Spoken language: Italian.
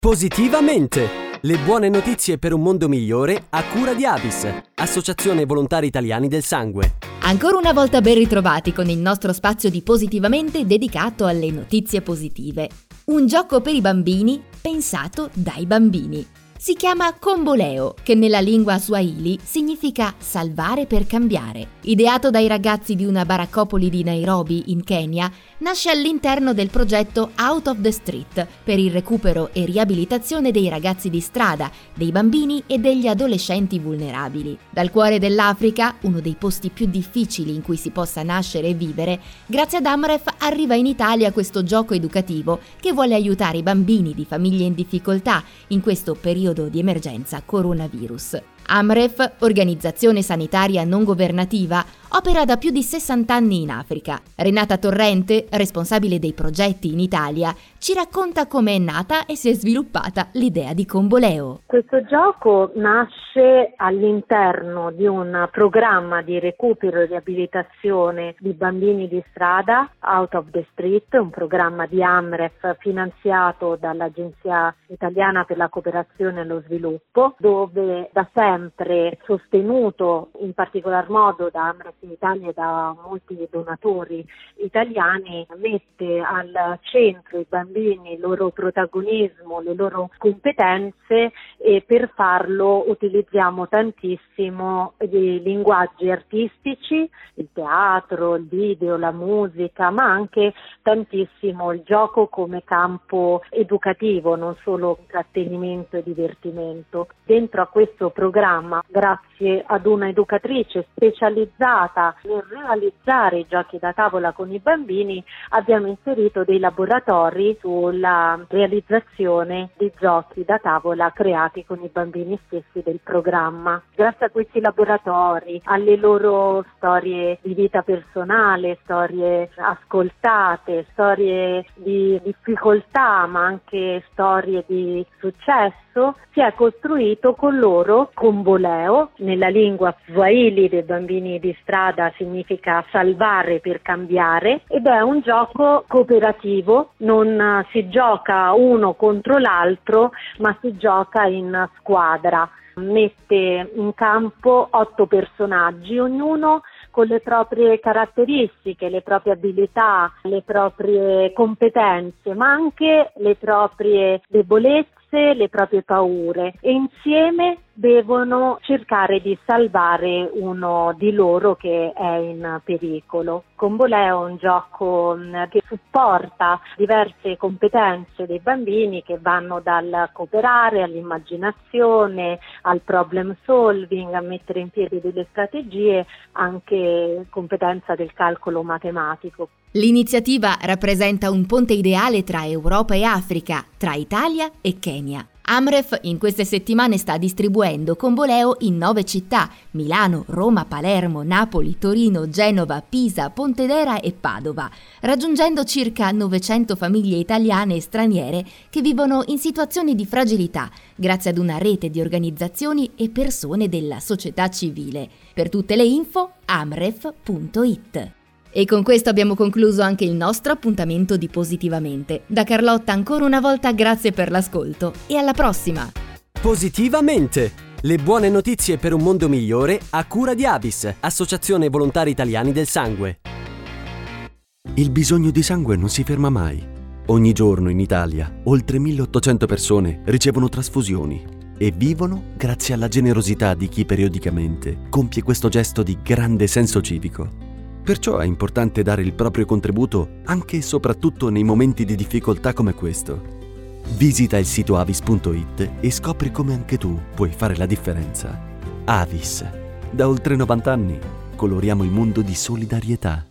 Positivamente! Le buone notizie per un mondo migliore a cura di Avis, Associazione Volontari Italiani del Sangue. Ancora una volta ben ritrovati con il nostro spazio di Positivamente dedicato alle notizie positive. Un gioco per i bambini pensato dai bambini. Si chiama Comboleo, che nella lingua swahili significa salvare per cambiare. Ideato dai ragazzi di una baraccopoli di Nairobi, in Kenya, nasce all'interno del progetto Out of the Street per il recupero e riabilitazione dei ragazzi di strada, dei bambini e degli adolescenti vulnerabili. Dal cuore dell'Africa, uno dei posti più difficili in cui si possa nascere e vivere, grazie ad Amref arriva in Italia questo gioco educativo che vuole aiutare i bambini di famiglie in difficoltà in questo periodo periodo di emergenza coronavirus. AMREF, organizzazione sanitaria non governativa, opera da più di 60 anni in Africa. Renata Torrente, responsabile dei progetti in Italia, ci racconta come è nata e si è sviluppata l'idea di Comboleo. Questo gioco nasce all'interno di un programma di recupero e riabilitazione di bambini di strada, Out of the Street, un programma di AMREF finanziato dall'Agenzia Italiana per la Cooperazione e lo Sviluppo, dove da sempre sostenuto in particolar modo da in Italia da molti donatori italiani mette al centro i bambini, il loro protagonismo, le loro competenze e per farlo utilizziamo tantissimo i linguaggi artistici, il teatro, il video, la musica, ma anche tantissimo il gioco come campo educativo, non solo intrattenimento e divertimento. Dentro a questo programma, grazie ad una educatrice specializzata nel realizzare i giochi da tavola con i bambini, abbiamo inserito dei laboratori sulla realizzazione di giochi da tavola creati con i bambini stessi del programma. Grazie a questi laboratori, alle loro storie di vita personale, storie ascoltate, storie di difficoltà, ma anche storie di successo, si è costruito con loro Comboleo, nella lingua swahili dei bambini di strada strada significa salvare per cambiare ed è un gioco cooperativo, non si gioca uno contro l'altro ma si gioca in squadra. Mette in campo otto personaggi, ognuno con le proprie caratteristiche, le proprie abilità, le proprie competenze, ma anche le proprie debolezze, le proprie paure e insieme devono cercare di salvare uno di loro che è in pericolo. Combolè è un gioco mm, che supporta diverse competenze dei bambini che vanno dal cooperare all'immaginazione, al problem solving, a mettere in piedi delle strategie, anche competenza del calcolo matematico. L'iniziativa rappresenta un ponte ideale tra Europa e Africa, tra Italia e Kenya. Amref in queste settimane sta distribuendo Comboleo in nove città, Milano, Roma, Palermo, Napoli, Torino, Genova, Pisa, Pontedera e Padova, raggiungendo circa 900 famiglie italiane e straniere che vivono in situazioni di fragilità, grazie ad una rete di organizzazioni e persone della società civile. Per tutte le info amref.it. E con questo abbiamo concluso anche il nostro appuntamento di Positivamente. Da Carlotta ancora una volta grazie per l'ascolto e alla prossima! Positivamente! Le buone notizie per un mondo migliore a cura di Avis, Associazione Volontari Italiani del Sangue. Il bisogno di sangue non si ferma mai. Ogni giorno in Italia oltre 1800 persone ricevono trasfusioni e vivono grazie alla generosità di chi periodicamente compie questo gesto di grande senso civico. Perciò è importante dare il proprio contributo anche e soprattutto nei momenti di difficoltà come questo. Visita il sito avis.it e scopri come anche tu puoi fare la differenza. Avis. Da oltre 90 anni coloriamo il mondo di solidarietà.